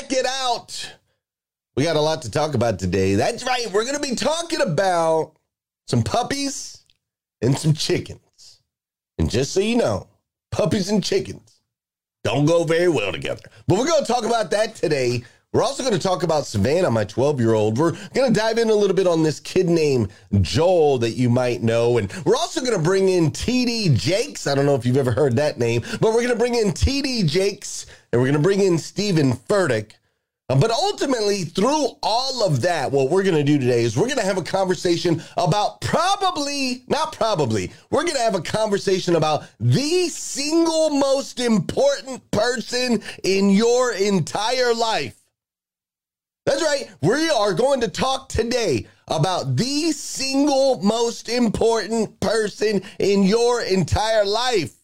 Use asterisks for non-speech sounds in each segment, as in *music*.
Check it out. We got a lot to talk about today. That's right. We're going to be talking about some puppies and some chickens. And just so you know, puppies and chickens don't go very well together. But we're going to talk about that today. We're also going to talk about Savannah, my 12 year old. We're going to dive in a little bit on this kid named Joel that you might know. And we're also going to bring in TD Jakes. I don't know if you've ever heard that name, but we're going to bring in TD Jakes and we're going to bring in Steven Furtick. Uh, But ultimately, through all of that, what we're going to do today is we're going to have a conversation about probably, not probably, we're going to have a conversation about the single most important person in your entire life. That's right. We are going to talk today about the single most important person in your entire life.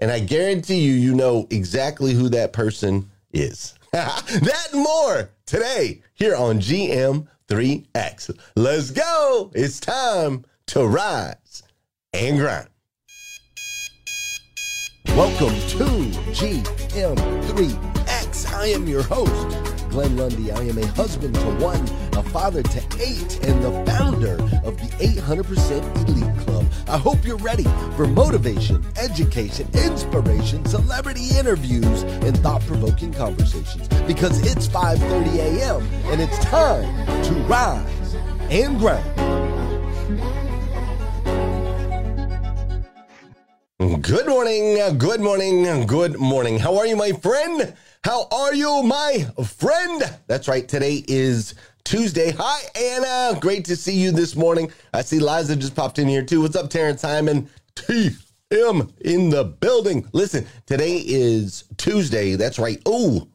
And I guarantee you, you know exactly who that person is. *laughs* that more today here on GM3X. Let's go. It's time to rise and grind. Welcome to GM3X. I am your host, Glenn Lundy. I am a husband to one, a father to eight, and the founder of the 800% Elite Club. I hope you're ready for motivation, education, inspiration, celebrity interviews, and thought-provoking conversations because it's 5:30 a.m. and it's time to rise and grind. Good morning, good morning, good morning. How are you, my friend? How are you, my friend? That's right. Today is Tuesday. Hi, Anna. Great to see you this morning. I see Liza just popped in here too. What's up, Terrence Hyman? TM in the building. Listen, today is Tuesday. That's right. Oh,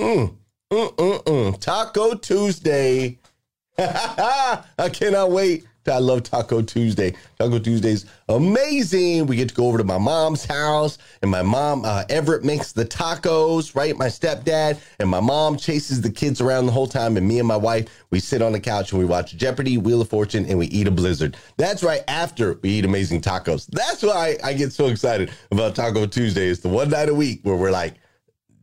mm, mm, mm, mm. Taco Tuesday. *laughs* I cannot wait. I love Taco Tuesday. Taco Tuesday's amazing. We get to go over to my mom's house, and my mom, uh, Everett, makes the tacos, right? My stepdad and my mom chases the kids around the whole time, and me and my wife, we sit on the couch and we watch Jeopardy, Wheel of Fortune, and we eat a blizzard. That's right after we eat amazing tacos. That's why I get so excited about Taco Tuesday. It's the one night a week where we're like,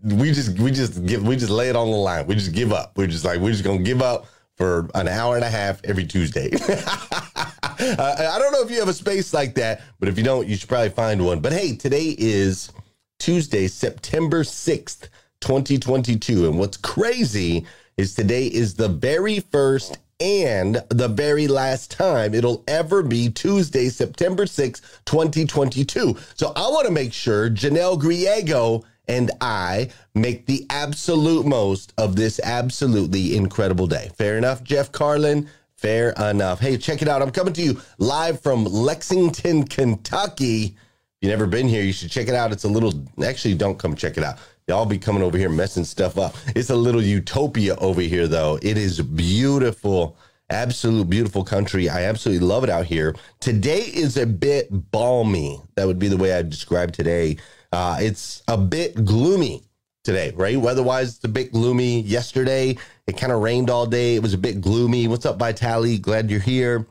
we just we just give we just lay it on the line. We just give up. We're just like we're just gonna give up for an hour and a half every Tuesday. *laughs* I don't know if you have a space like that, but if you don't, you should probably find one. But hey, today is Tuesday, September 6th, 2022. And what's crazy is today is the very first and the very last time it'll ever be Tuesday, September 6th, 2022. So I want to make sure Janelle Griego and I make the absolute most of this absolutely incredible day. Fair enough, Jeff Carlin? Fair enough. Hey, check it out. I'm coming to you live from Lexington, Kentucky. If you've never been here, you should check it out. It's a little, actually, don't come check it out. Y'all be coming over here messing stuff up. It's a little utopia over here, though. It is beautiful, absolute beautiful country. I absolutely love it out here. Today is a bit balmy. That would be the way I'd describe today. Uh, it's a bit gloomy today, right? Weather-wise, it's a bit gloomy. Yesterday, it kind of rained all day. It was a bit gloomy. What's up, Vitali? Glad you're here,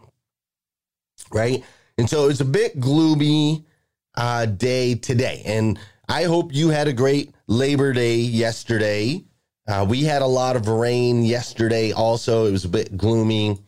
right? And so it's a bit gloomy uh, day today. And I hope you had a great Labor Day yesterday. Uh, we had a lot of rain yesterday. Also, it was a bit gloomy,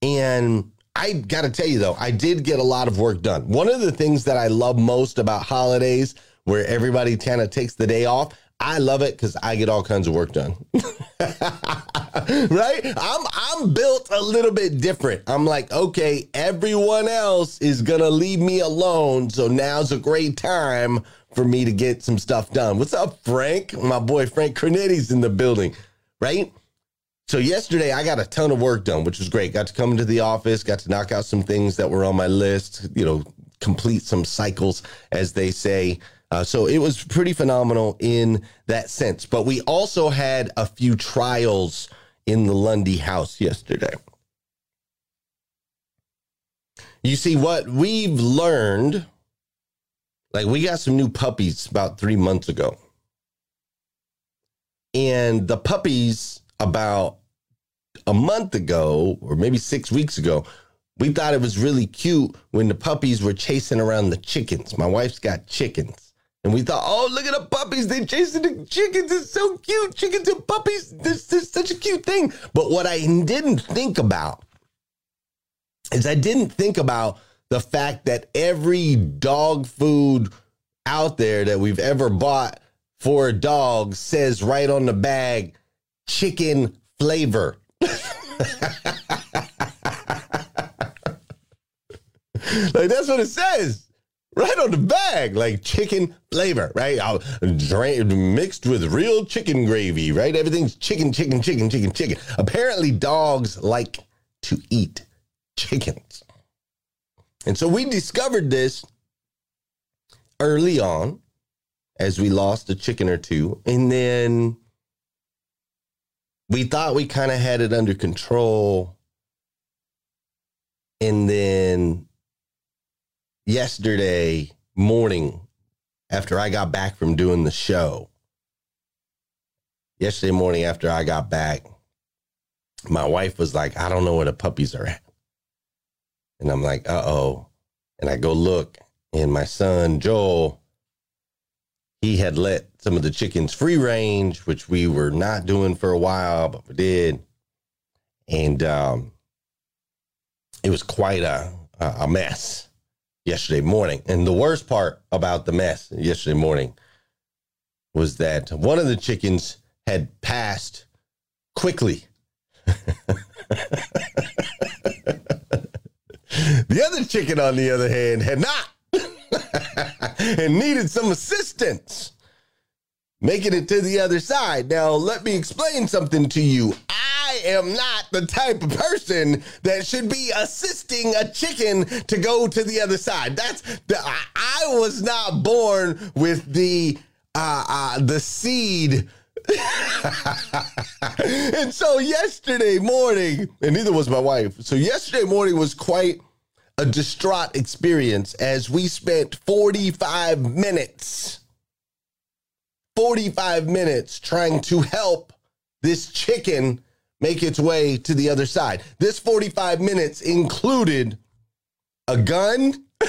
and I got to tell you though, I did get a lot of work done. One of the things that I love most about holidays, where everybody kind of takes the day off, I love it because I get all kinds of work done. *laughs* right? I'm I'm built a little bit different. I'm like, okay, everyone else is gonna leave me alone, so now's a great time for me to get some stuff done. What's up, Frank? My boy Frank Cernetti's in the building, right? So yesterday I got a ton of work done, which was great. Got to come into the office, got to knock out some things that were on my list, you know, complete some cycles, as they say. Uh, so it was pretty phenomenal in that sense. But we also had a few trials in the Lundy house yesterday. You see, what we've learned, like we got some new puppies about three months ago. And the puppies, about a month ago, or maybe six weeks ago, we thought it was really cute when the puppies were chasing around the chickens. My wife's got chickens And we thought, oh, look at the puppies. They're chasing the chickens. It's so cute. Chickens and puppies. This, is such a cute thing. But what I didn't think about is I didn't think about the fact that every dog food out there that we've ever bought for a dog says right on the bag, chicken flavor. *laughs* like that's what it says right on the bag, like chicken flavor, right? Mixed with real chicken gravy, right? Everything's chicken, chicken, chicken, chicken, chicken. Apparently, dogs like to eat chickens. And so we discovered this early on as we lost a chicken or two. And then we thought we kind of had it under control. And then yesterday morning after I got back from doing the show. Yesterday morning after I got back, my wife was like, I don't know where the puppies are at. And I'm like, uh oh. And I go look, and my son, Joel, he had let some of the chickens free range, which we were not doing for a while, but we did. And um, it was quite a, a mess yesterday morning. And the worst part about the mess yesterday morning was that one of the chickens had passed quickly. *laughs* the other chicken, on the other hand, had not *laughs* and needed some assistance making it to the other side. Now, let me explain something to you. I am not the type of person that should be assisting a chicken to go to the other side. That's the, I was not born with the uh, uh, the seed. *laughs* and so yesterday morning, and neither was my wife. So yesterday morning was quite a distraught experience as we spent 45 minutes 45 minutes trying to help this chicken make its way to the other side. This 45 minutes included a gun. *laughs*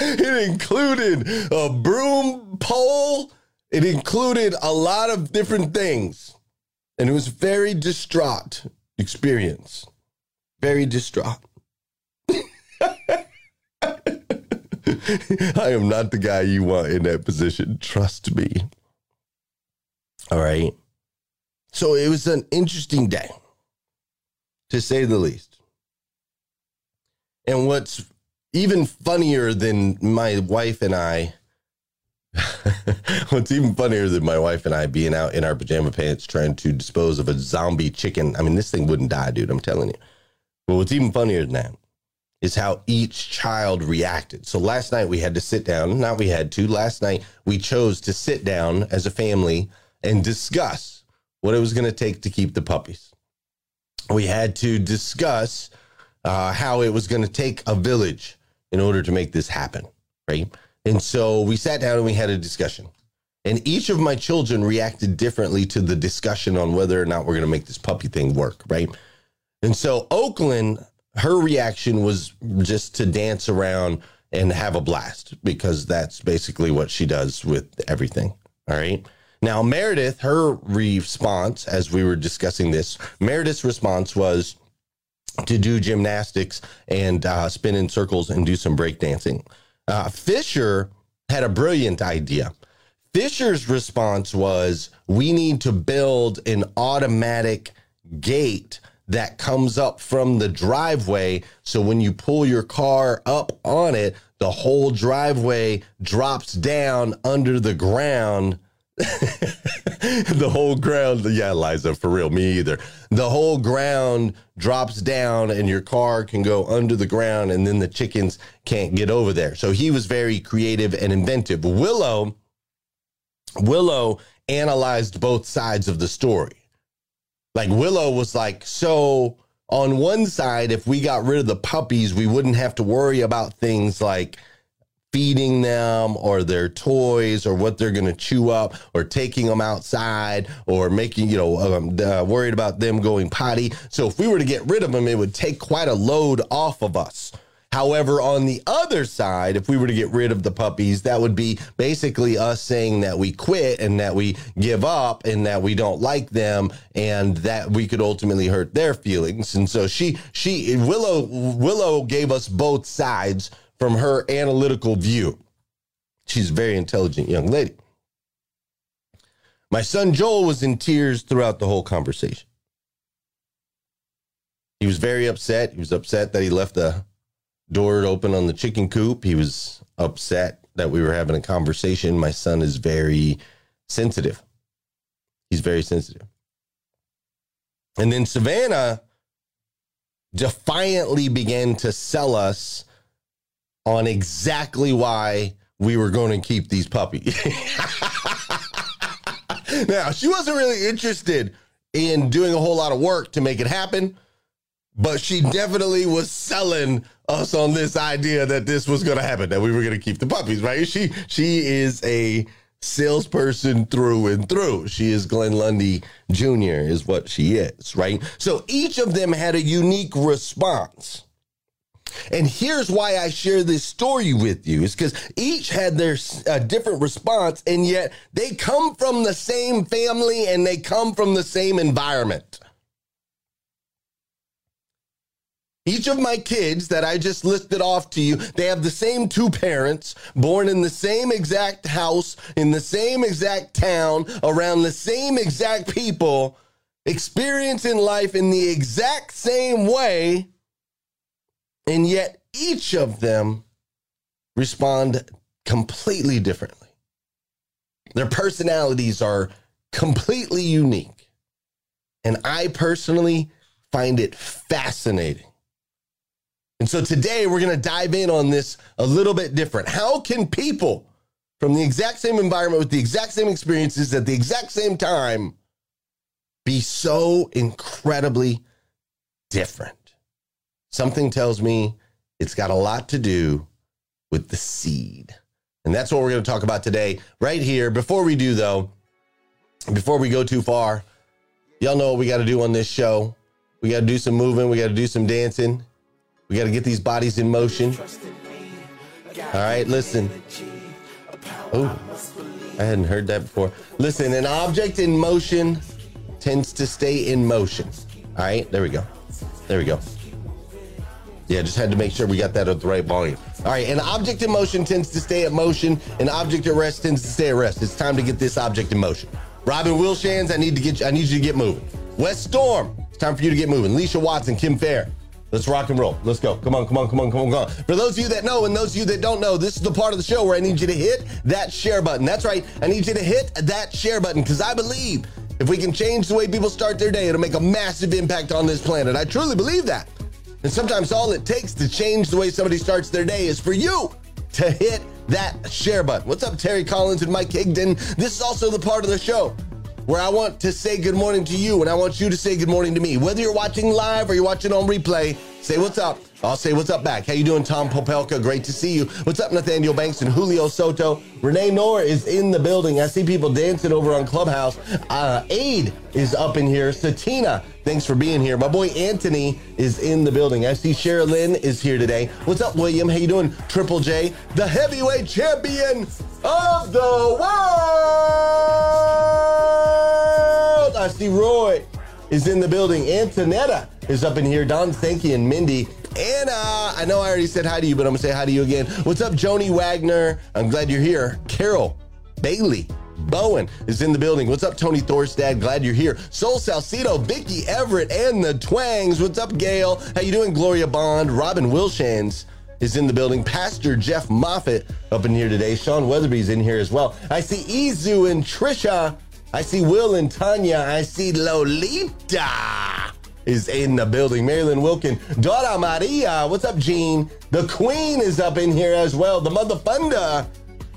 it included a broom pole. It included a lot of different things. And it was very distraught experience. Very distraught. *laughs* I am not the guy you want in that position. Trust me. All right. So it was an interesting day, to say the least. And what's even funnier than my wife and I, *laughs* what's even funnier than my wife and I being out in our pajama pants trying to dispose of a zombie chicken. I mean, this thing wouldn't die, dude. I'm telling you. But what's even funnier than that is how each child reacted. So last night we had to sit down, not we had to, last night we chose to sit down as a family and discuss what it was going to take to keep the puppies. We had to discuss uh, how it was going to take a village in order to make this happen, right? And so we sat down and we had a discussion. And each of my children reacted differently to the discussion on whether or not we're going to make this puppy thing work, right? And so Oakland her reaction was just to dance around and have a blast because that's basically what she does with everything. All right. Now, Meredith, her response, as we were discussing this, Meredith's response was to do gymnastics and uh, spin in circles and do some breakdancing. Uh, Fisher had a brilliant idea. Fisher's response was, We need to build an automatic gate that comes up from the driveway. So when you pull your car up on it, the whole driveway drops down under the ground. *laughs* the whole ground, yeah, Liza, for real, me either. The whole ground drops down and your car can go under the ground and then the chickens can't get over there. So he was very creative and inventive. Willow, Willow analyzed both sides of the story. Like Willow was like, so on one side, if we got rid of the puppies, we wouldn't have to worry about things like feeding them or their toys or what they're going to chew up or taking them outside or making, you know, um, uh, worried about them going potty. So if we were to get rid of them, it would take quite a load off of us. However, on the other side, if we were to get rid of the puppies, that would be basically us saying that we quit and that we give up and that we don't like them and that we could ultimately hurt their feelings. And so she she Willow Willow gave us both sides from her analytical view. She's a very intelligent young lady. My son Joel was in tears throughout the whole conversation. He was very upset. He was upset that he left the door open on the chicken coop. He was upset that we were having a conversation. My son is very sensitive. He's very sensitive. And then Savannah defiantly began to sell us on exactly why we were going to keep these puppies. *laughs* now, she wasn't really interested in doing a whole lot of work to make it happen, but she definitely was selling us on this idea that this was going to happen, that we were going to keep the puppies, right? She she is a salesperson through and through. She is Glenn Lundy Jr. is what she is, right? So each of them had a unique response. And here's why I share this story with you is because each had their uh, different response, and yet they come from the same family and they come from the same environment. Each of my kids that I just listed off to you, they have the same two parents, born in the same exact house, in the same exact town, around the same exact people, experiencing life in the exact same way. And yet each of them respond completely differently. Their personalities are completely unique. And I personally find it fascinating and so today we're going to dive in on this a little bit different. How can people from the exact same environment with the exact same experiences at the exact same time be so incredibly different? Something tells me it's got a lot to do with the seed. And that's what we're going to talk about today, right here. Before we do, though, before we go too far, y'all know what we got to do on this show. We got to do some moving, we got to do some dancing. We got to get these bodies in motion. All right, listen. Oh, I hadn't heard that before. Listen, an object in motion tends to stay in motion. All right, there we go. There we go. Yeah, just had to make sure we got that at the right volume. All right, an object in motion tends to stay at motion. An object at rest tends to stay at rest. It's time to get this object in motion. Robin Wilshans, I need to get. you, I need you to get moving. West Storm, it's time for you to get moving. Leisha Watson, Kim Fair, Let's rock and roll. Let's go. Come on, come on, come on, come on, come on. For those of you that know and those of you that don't know, this is the part of the show where I need you to hit that share button. That's right. I need you to hit that share button because I believe if we can change the way people start their day, it'll make a massive impact on this planet. I truly believe that. And sometimes all it takes to change the way somebody starts their day is for you to hit that share button. What's up, Terry Collins and Mike Higdon? This is also the part of the show where I want to say good morning to you and I want you to say good morning to me. Whether you're watching live or you're watching on replay, say what's up. I'll say what's up back. How you doing, Tom Popelka? Great to see you. What's up, Nathaniel Banks and Julio Soto? Renee Noor is in the building. I see people dancing over on Clubhouse. Uh, Aid is up in here. Satina, thanks for being here. My boy Anthony is in the building. I see Sherilyn is here today. What's up, William? How you doing? Triple J, the heavyweight champion of the world. I see Roy is in the building. Antonetta is up in here. Don Sankey and Mindy. Anna, I know I already said hi to you, but I'm gonna say hi to you again. What's up, Joni Wagner? I'm glad you're here. Carol, Bailey, Bowen is in the building. What's up, Tony Thorstad? Glad you're here. Soul Salcido, Vicky Everett, and the Twangs. What's up, Gail? How you doing, Gloria Bond? Robin Wilshans is in the building. Pastor Jeff Moffitt up in here today. Sean Weatherby's in here as well. I see Izu and Trisha. I see Will and Tanya. I see Lolita is in the building. Marilyn Wilkin, Dora Maria. What's up, Gene? The Queen is up in here as well. The Mother Funda.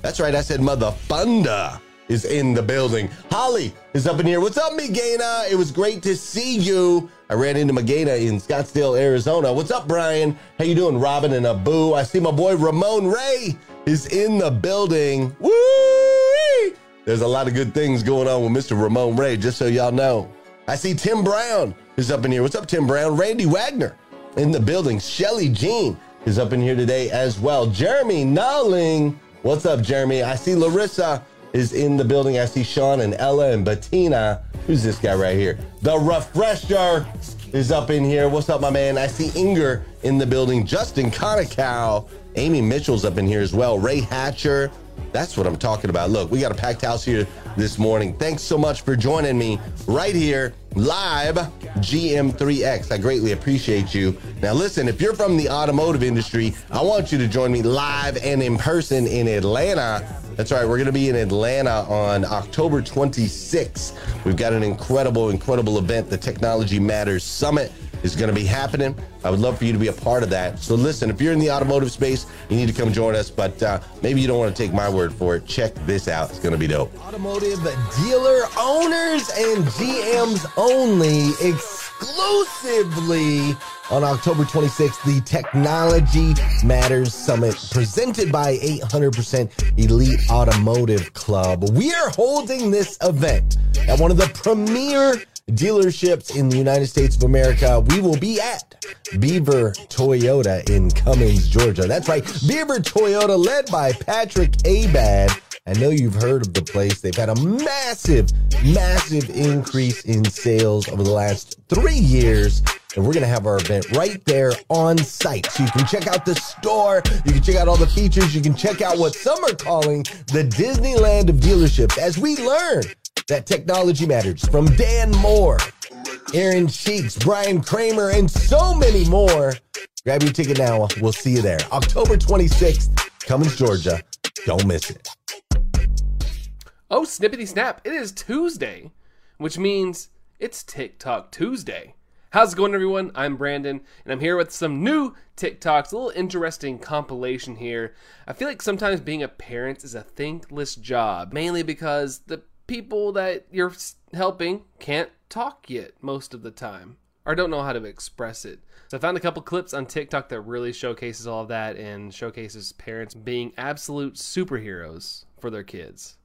That's right, I said Mother Funda is in the building. Holly is up in here. What's up, Megana? It was great to see you. I ran into Megana in Scottsdale, Arizona. What's up, Brian? How you doing, Robin and Abu? I see my boy Ramon Ray is in the building. Woo! There's a lot of good things going on with Mr. Ramon Ray, just so y'all know. I see Tim Brown is up in here. What's up, Tim Brown? Randy Wagner in the building. Shelly Jean is up in here today as well. Jeremy Nowling, what's up, Jeremy? I see Larissa is in the building. I see Sean and Ella and Bettina. Who's this guy right here? The Refresher is up in here. What's up, my man? I see Inger in the building. Justin Conacow. Amy Mitchell's up in here as well. Ray Hatcher. That's what I'm talking about. Look, we got a packed house here this morning. Thanks so much for joining me right here live GM3X. I greatly appreciate you. Now, listen, if you're from the automotive industry, I want you to join me live and in person in Atlanta. That's right, we're going to be in Atlanta on October 26th. We've got an incredible, incredible event, the Technology Matters Summit is going to be happening. I would love for you to be a part of that. So listen, if you're in the automotive space, you need to come join us, but uh, maybe you don't want to take my word for it. Check this out. It's going to be dope. Automotive dealer owners and GMs only exclusively on October 26th, the Technology Matters Summit presented by 800% Elite Automotive Club. We are holding this event at one of the premier dealerships in the United States of America. We will be at Beaver Toyota in Cummings, Georgia. That's right, Beaver Toyota, led by Patrick Abad. I know you've heard of the place. They've had a massive, massive increase in sales over the last three years. And we're going to have our event right there on site. So you can check out the store. You can check out all the features. You can check out what some are calling the Disneyland of dealerships as we learn that technology matters from Dan Moore, Aaron Cheeks, Brian Kramer, and so many more. Grab your ticket now. We'll see you there. October 26th, Cummings, Georgia. Don't miss it. Oh, snippety snap. It is Tuesday, which means it's TikTok Tuesday. How's it going, everyone? I'm Brandon, and I'm here with some new TikToks. A little interesting compilation here. I feel like sometimes being a parent is a thankless job, mainly because the people that you're helping can't talk yet most of the time or don't know how to express it. So I found a couple clips on TikTok that really showcases all of that and showcases parents being absolute superheroes for their kids.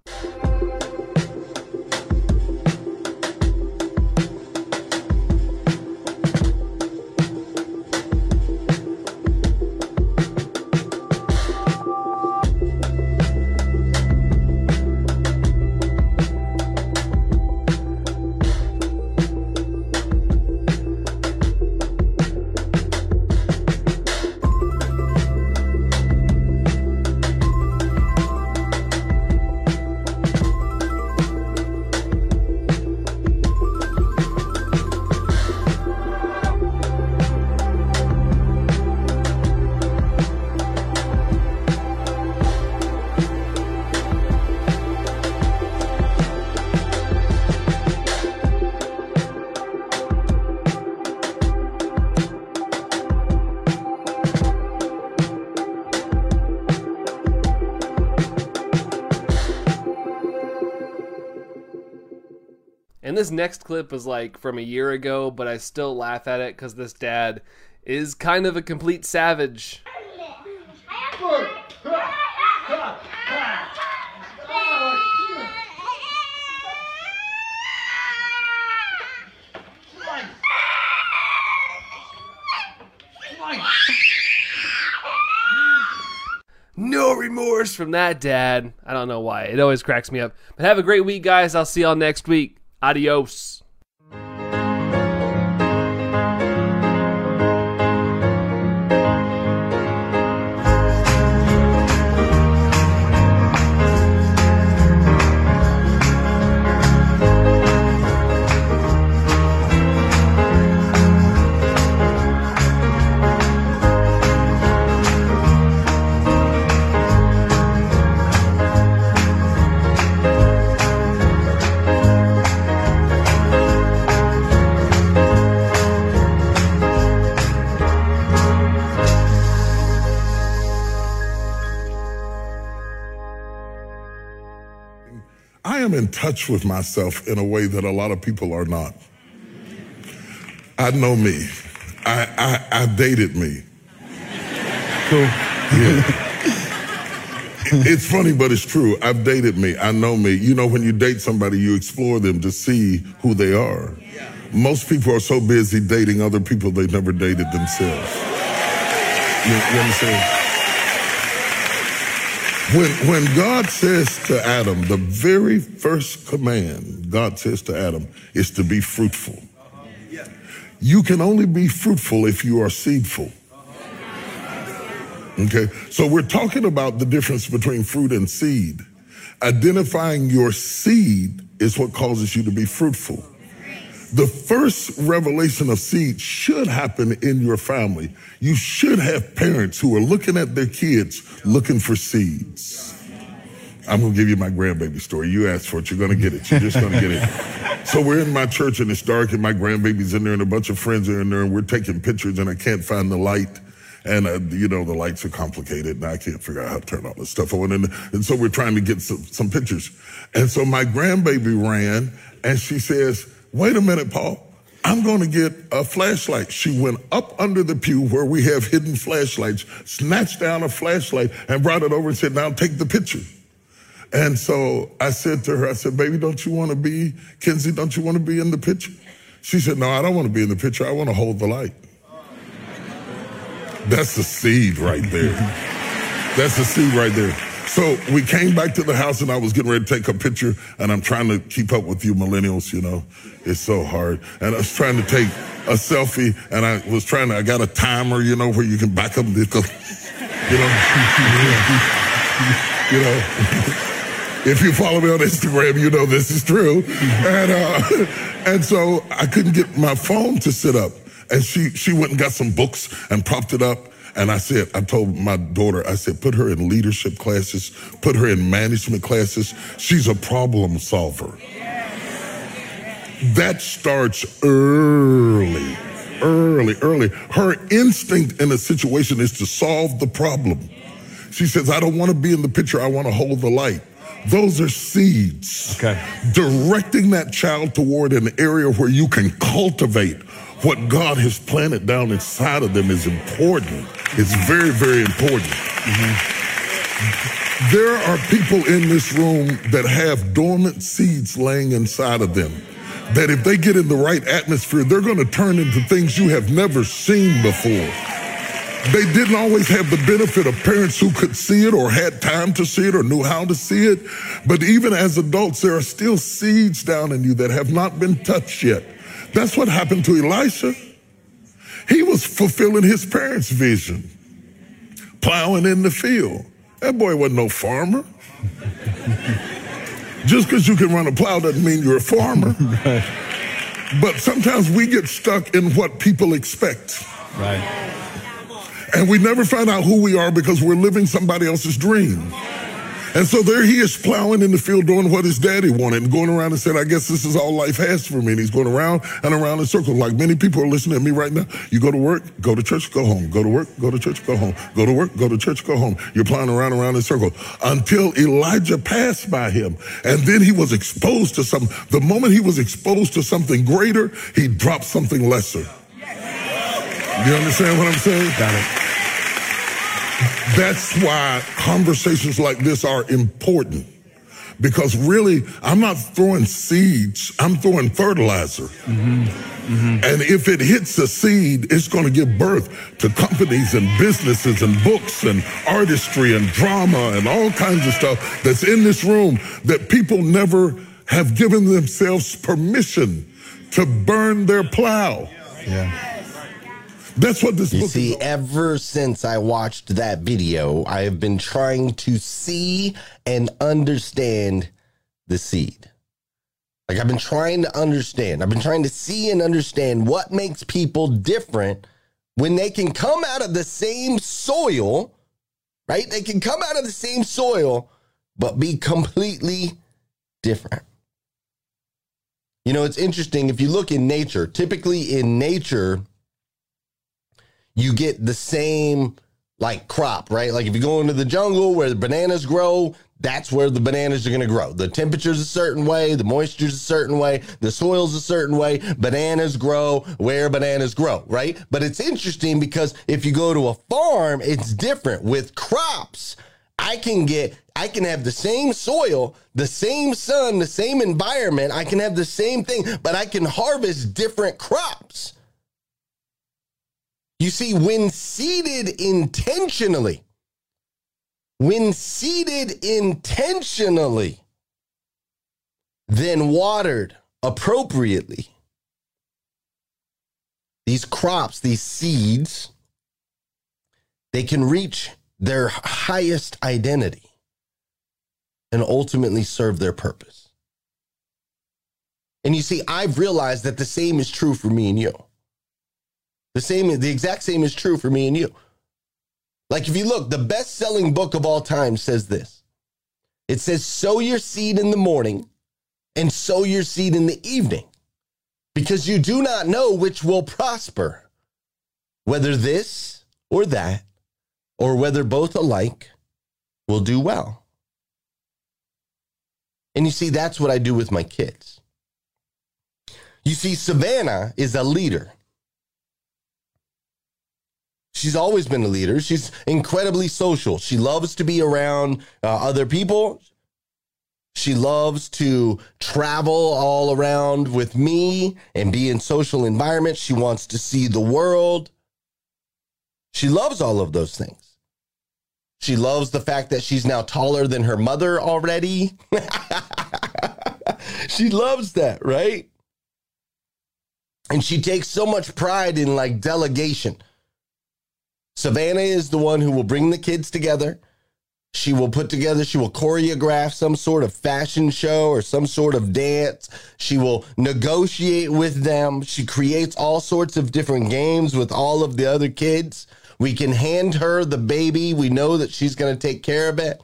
This next clip was like from a year ago, but I still laugh at it because this dad is kind of a complete savage. No remorse from that dad. I don't know why. It always cracks me up. But have a great week, guys. I'll see y'all next week. Adios. Touch with myself in a way that a lot of people are not. I know me. I, I, I dated me. So, yeah. it's funny, but it's true. I've dated me. I know me. You know, when you date somebody, you explore them to see who they are. Most people are so busy dating other people they never dated themselves. You, you understand? When, when God says to Adam, the very first command God says to Adam is to be fruitful. You can only be fruitful if you are seedful. Okay, so we're talking about the difference between fruit and seed. Identifying your seed is what causes you to be fruitful. The first revelation of seed should happen in your family. You should have parents who are looking at their kids looking for seeds. I'm going to give you my grandbaby story. You asked for it. You're going to get it. You're just going to get it. *laughs* so we're in my church and it's dark and my grandbaby's in there and a bunch of friends are in there and we're taking pictures and I can't find the light. And, uh, you know, the lights are complicated and I can't figure out how to turn all this stuff on. And, and so we're trying to get some, some pictures. And so my grandbaby ran and she says, wait a minute, Paul. I'm going to get a flashlight. She went up under the pew where we have hidden flashlights, snatched down a flashlight and brought it over and said, now take the picture. And so I said to her, I said, baby, don't you want to be, Kenzie, don't you want to be in the picture? She said, no, I don't want to be in the picture. I want to hold the light. That's the seed right there. That's the seed right there. So we came back to the house and I was getting ready to take a picture and I'm trying to keep up with you millennials, you know. It's so hard. And I was trying to take a selfie and I was trying to, I got a timer, you know, where you can back up, *laughs* you know. *laughs* you know. if you follow me on Instagram, you know this is true. And, uh, *laughs* and so I couldn't get my phone to sit up. And she, she went and got some books and propped it up. And I said, I told my daughter, I said, put her in leadership classes, put her in management classes. She's a problem solver. That starts early, early, early. Her instinct in a situation is to solve the problem. She says, I don't want to be in the picture, I want to hold the light. Those are seeds. Okay. Directing that child toward an area where you can cultivate what God has planted down inside of them is important. It's very, very important. Mm-hmm. There are people in this room that have dormant seeds laying inside of them. That if they get in the right atmosphere, they're going to turn into things you have never seen before. They didn't always have the benefit of parents who could see it or had time to see it or knew how to see it. But even as adults, there are still seeds down in you that have not been touched yet. That's what happened to Elisha. He was fulfilling his parents' vision, plowing in the field. That boy wasn't no farmer. *laughs* Just because you can run a plow doesn't mean you're a farmer. *laughs* But sometimes we get stuck in what people expect. Right. And we never find out who we are because we're living somebody else's dream. And so there he is plowing in the field doing what his daddy wanted and going around and said, I guess this is all life has for me. And he's going around and around in circles. Like many people are listening to me right now. You go to work, go to church, go home. Go to work, go to church, go home. Go to work, go to church, go home. You're plowing around and around in circles until Elijah passed by him. And then he was exposed to something. The moment he was exposed to something greater, he dropped something lesser. You understand what I'm saying? Got it. That's why conversations like this are important. Because really, I'm not throwing seeds, I'm throwing fertilizer. Mm-hmm. Mm-hmm. And if it hits a seed, it's going to give birth to companies and businesses and books and artistry and drama and all kinds of stuff that's in this room that people never have given themselves permission to burn their plow. Yeah. That's what this You see, ever since I watched that video, I have been trying to see and understand the seed. Like, I've been trying to understand. I've been trying to see and understand what makes people different when they can come out of the same soil, right? They can come out of the same soil, but be completely different. You know, it's interesting if you look in nature, typically in nature, you get the same like crop, right? Like if you go into the jungle where the bananas grow, that's where the bananas are going to grow. The temperature's a certain way, the moisture's a certain way, the soil's a certain way. Bananas grow where bananas grow, right? But it's interesting because if you go to a farm, it's different with crops. I can get, I can have the same soil, the same sun, the same environment. I can have the same thing, but I can harvest different crops. You see, when seeded intentionally, when seeded intentionally, then watered appropriately, these crops, these seeds, they can reach their highest identity and ultimately serve their purpose. And you see, I've realized that the same is true for me and you. The same, the exact same is true for me and you. Like if you look, the best-selling book of all time says this. It says, sow your seed in the morning and sow your seed in the evening, because you do not know which will prosper, whether this or that, or whether both alike will do well. And you see, that's what I do with my kids. You see, Savannah is a leader. She's always been a leader. She's incredibly social. She loves to be around uh, other people. She loves to travel all around with me and be in social environments. She wants to see the world. She loves all of those things. She loves the fact that she's now taller than her mother already. *laughs* she loves that, right? And she takes so much pride in like delegation. Savannah is the one who will bring the kids together. She will put together, she will choreograph some sort of fashion show or some sort of dance. She will negotiate with them. She creates all sorts of different games with all of the other kids. We can hand her the baby. We know that she's going to take care of it.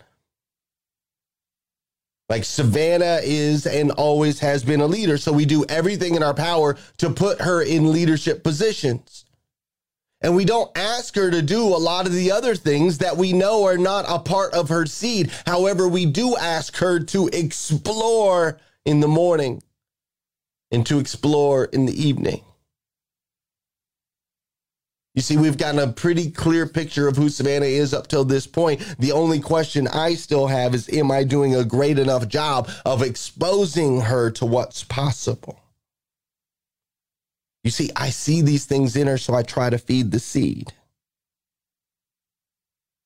Like Savannah is and always has been a leader. So we do everything in our power to put her in leadership positions. And we don't ask her to do a lot of the other things that we know are not a part of her seed. However, we do ask her to explore in the morning and to explore in the evening. You see, we've gotten a pretty clear picture of who Savannah is up till this point. The only question I still have is Am I doing a great enough job of exposing her to what's possible? You see, I see these things in her, so I try to feed the seed.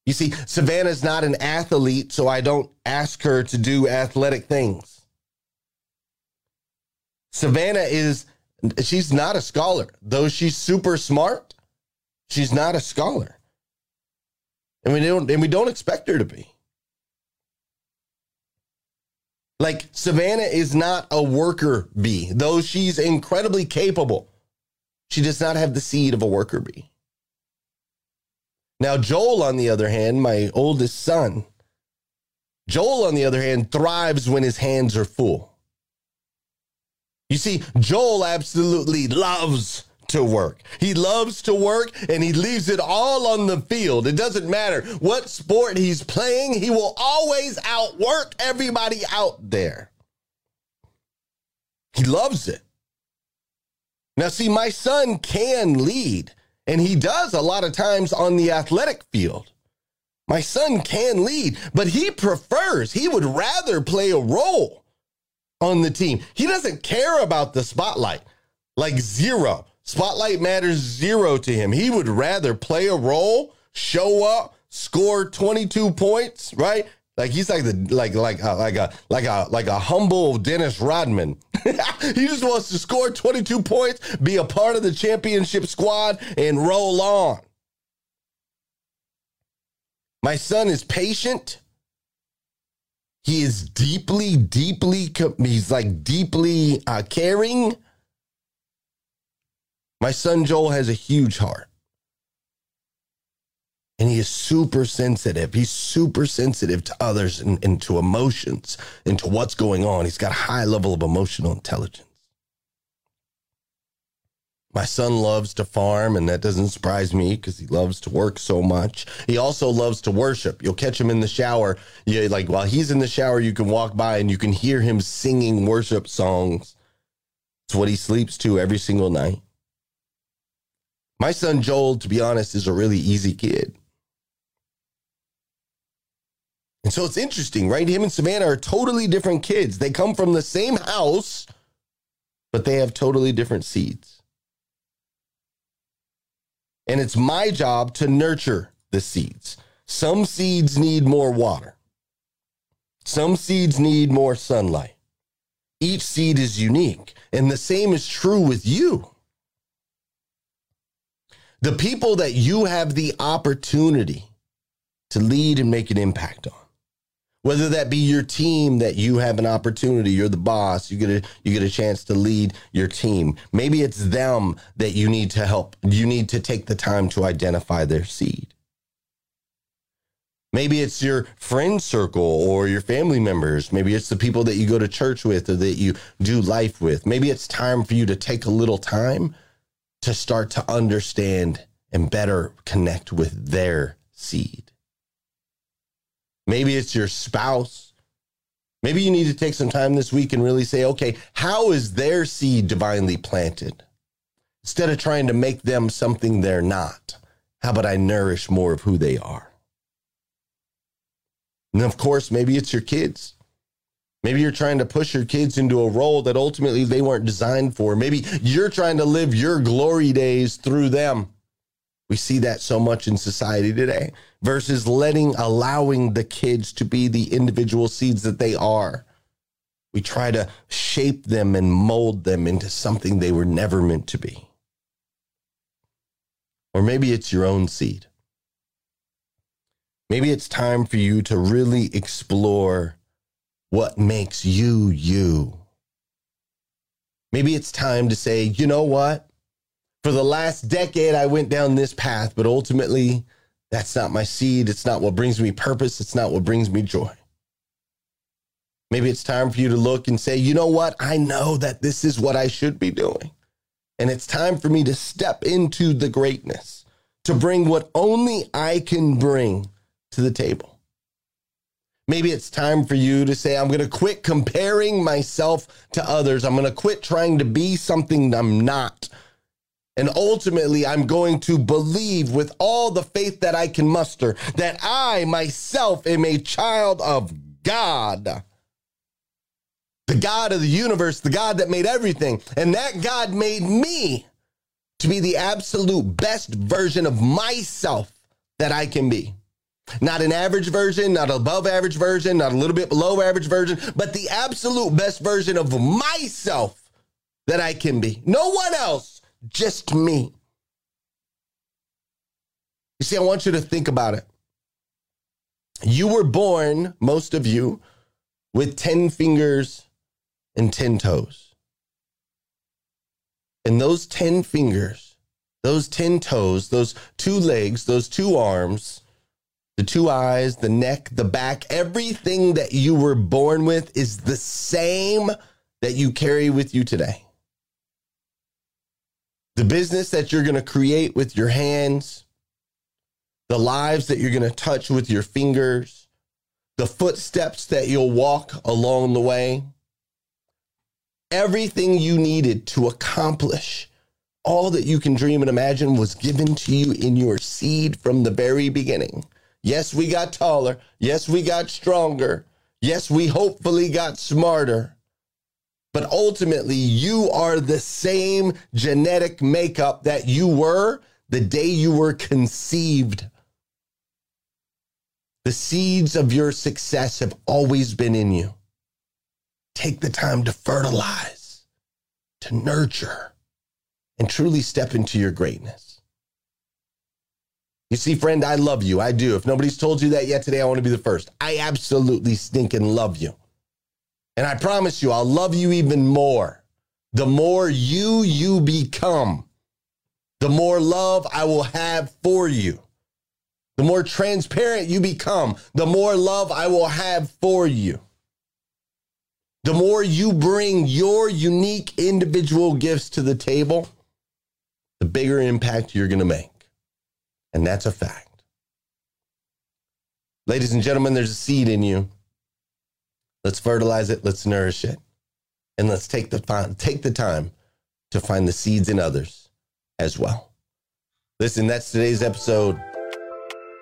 You see, Savannah's not an athlete, so I don't ask her to do athletic things. Savannah is, she's not a scholar. Though she's super smart, she's not a scholar. And we don't, and we don't expect her to be. Like Savannah is not a worker bee, though she's incredibly capable. She does not have the seed of a worker bee. Now, Joel, on the other hand, my oldest son, Joel, on the other hand, thrives when his hands are full. You see, Joel absolutely loves to work. He loves to work and he leaves it all on the field. It doesn't matter what sport he's playing, he will always outwork everybody out there. He loves it. Now, see, my son can lead, and he does a lot of times on the athletic field. My son can lead, but he prefers, he would rather play a role on the team. He doesn't care about the spotlight, like zero. Spotlight matters zero to him. He would rather play a role, show up, score 22 points, right? Like he's like the like like uh, like a like a like a humble Dennis Rodman. *laughs* he just wants to score 22 points, be a part of the championship squad, and roll on. My son is patient. He is deeply, deeply, he's like deeply uh, caring. My son Joel has a huge heart and he is super sensitive. He's super sensitive to others and, and, to emotions and to what's going on. He's got a high level of emotional intelligence. My son loves to farm, and that doesn't surprise me because he loves to work so much. He also loves to worship. You'll catch him in the shower. You, like while he's in the shower, you can walk by and you can hear him singing worship songs. It's what he sleeps to every single night. My son Joel, to be honest, is a really easy kid. And so it's interesting, right? Him and Savannah are totally different kids. They come from the same house, but they have totally different seeds. And it's my job to nurture the seeds. Some seeds need more water, some seeds need more sunlight. Each seed is unique, and the same is true with you. The people that you have the opportunity to lead and make an impact on whether that be your team that you have an opportunity you're the boss you get a you get a chance to lead your team. Maybe it's them that you need to help you need to take the time to identify their seed. Maybe it's your friend circle or your family members. Maybe it's the people that you go to church with or that you do life with. Maybe it's time for you to take a little time to start to understand and better connect with their seed Maybe it's your spouse. Maybe you need to take some time this week and really say, okay, how is their seed divinely planted? Instead of trying to make them something they're not, how about I nourish more of who they are? And of course, maybe it's your kids. Maybe you're trying to push your kids into a role that ultimately they weren't designed for. Maybe you're trying to live your glory days through them. We see that so much in society today versus letting, allowing the kids to be the individual seeds that they are. We try to shape them and mold them into something they were never meant to be. Or maybe it's your own seed. Maybe it's time for you to really explore what makes you you. Maybe it's time to say, you know what? For the last decade, I went down this path, but ultimately, that's not my seed. It's not what brings me purpose. It's not what brings me joy. Maybe it's time for you to look and say, you know what? I know that this is what I should be doing. And it's time for me to step into the greatness, to bring what only I can bring to the table. Maybe it's time for you to say, I'm going to quit comparing myself to others. I'm going to quit trying to be something I'm not. And ultimately, I'm going to believe with all the faith that I can muster that I myself am a child of God. The God of the universe, the God that made everything. And that God made me to be the absolute best version of myself that I can be. Not an average version, not above average version, not a little bit below average version, but the absolute best version of myself that I can be. No one else just me. You see, I want you to think about it. You were born, most of you, with 10 fingers and 10 toes. And those 10 fingers, those 10 toes, those two legs, those two arms, the two eyes, the neck, the back, everything that you were born with is the same that you carry with you today the business that you're going to create with your hands, the lives that you're going to touch with your fingers, the footsteps that you'll walk along the way, everything you needed to accomplish all that you can dream and imagine was given to you in your seed from the very beginning. Yes, we got taller. Yes, we got stronger. Yes, we hopefully got smarter but ultimately you are the same genetic makeup that you were the day you were conceived. The seeds of your success have always been in you. Take the time to fertilize, to nurture, and truly step into your greatness. You see, friend, I love you. I do. If nobody's told you that yet today, I want to be the first. I absolutely stink and love you. And I promise you, I'll love you even more. The more you you become, the more love I will have for you. The more transparent you become, the more love I will have for you. The more you bring your unique individual gifts to the table, the bigger impact you're going to make. And that's a fact. Ladies and gentlemen, there's a seed in you. Let's fertilize it. Let's nourish it. And let's take the, take the time to find the seeds in others as well. Listen, that's today's episode.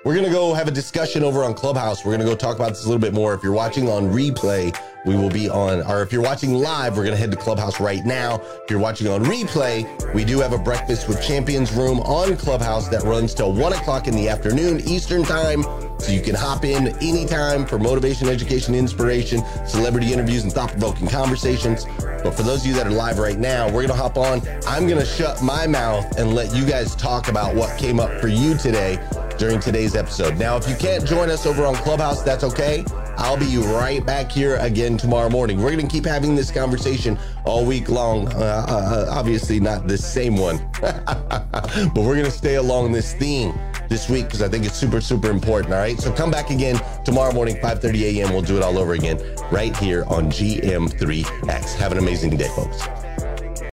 We're going to go have a discussion over on Clubhouse. We're going to go talk about this a little bit more. If you're watching on replay, we will be on, or if you're watching live, we're going to head to Clubhouse right now. If you're watching on replay, we do have a Breakfast with Champions room on Clubhouse that runs till one o'clock in the afternoon Eastern Time. So you can hop in anytime for motivation, education, inspiration, celebrity interviews, and thought provoking conversations. But for those of you that are live right now, we're going to hop on. I'm going to shut my mouth and let you guys talk about what came up for you today during today's episode. Now, if you can't join us over on Clubhouse, that's okay. I'll be right back here again tomorrow morning. We're going to keep having this conversation all week long. Uh, uh, obviously, not the same one, *laughs* but we're going to stay along this theme this week because I think it's super, super important. All right. So come back again tomorrow morning, 5 30 a.m. We'll do it all over again right here on GM3X. Have an amazing day, folks.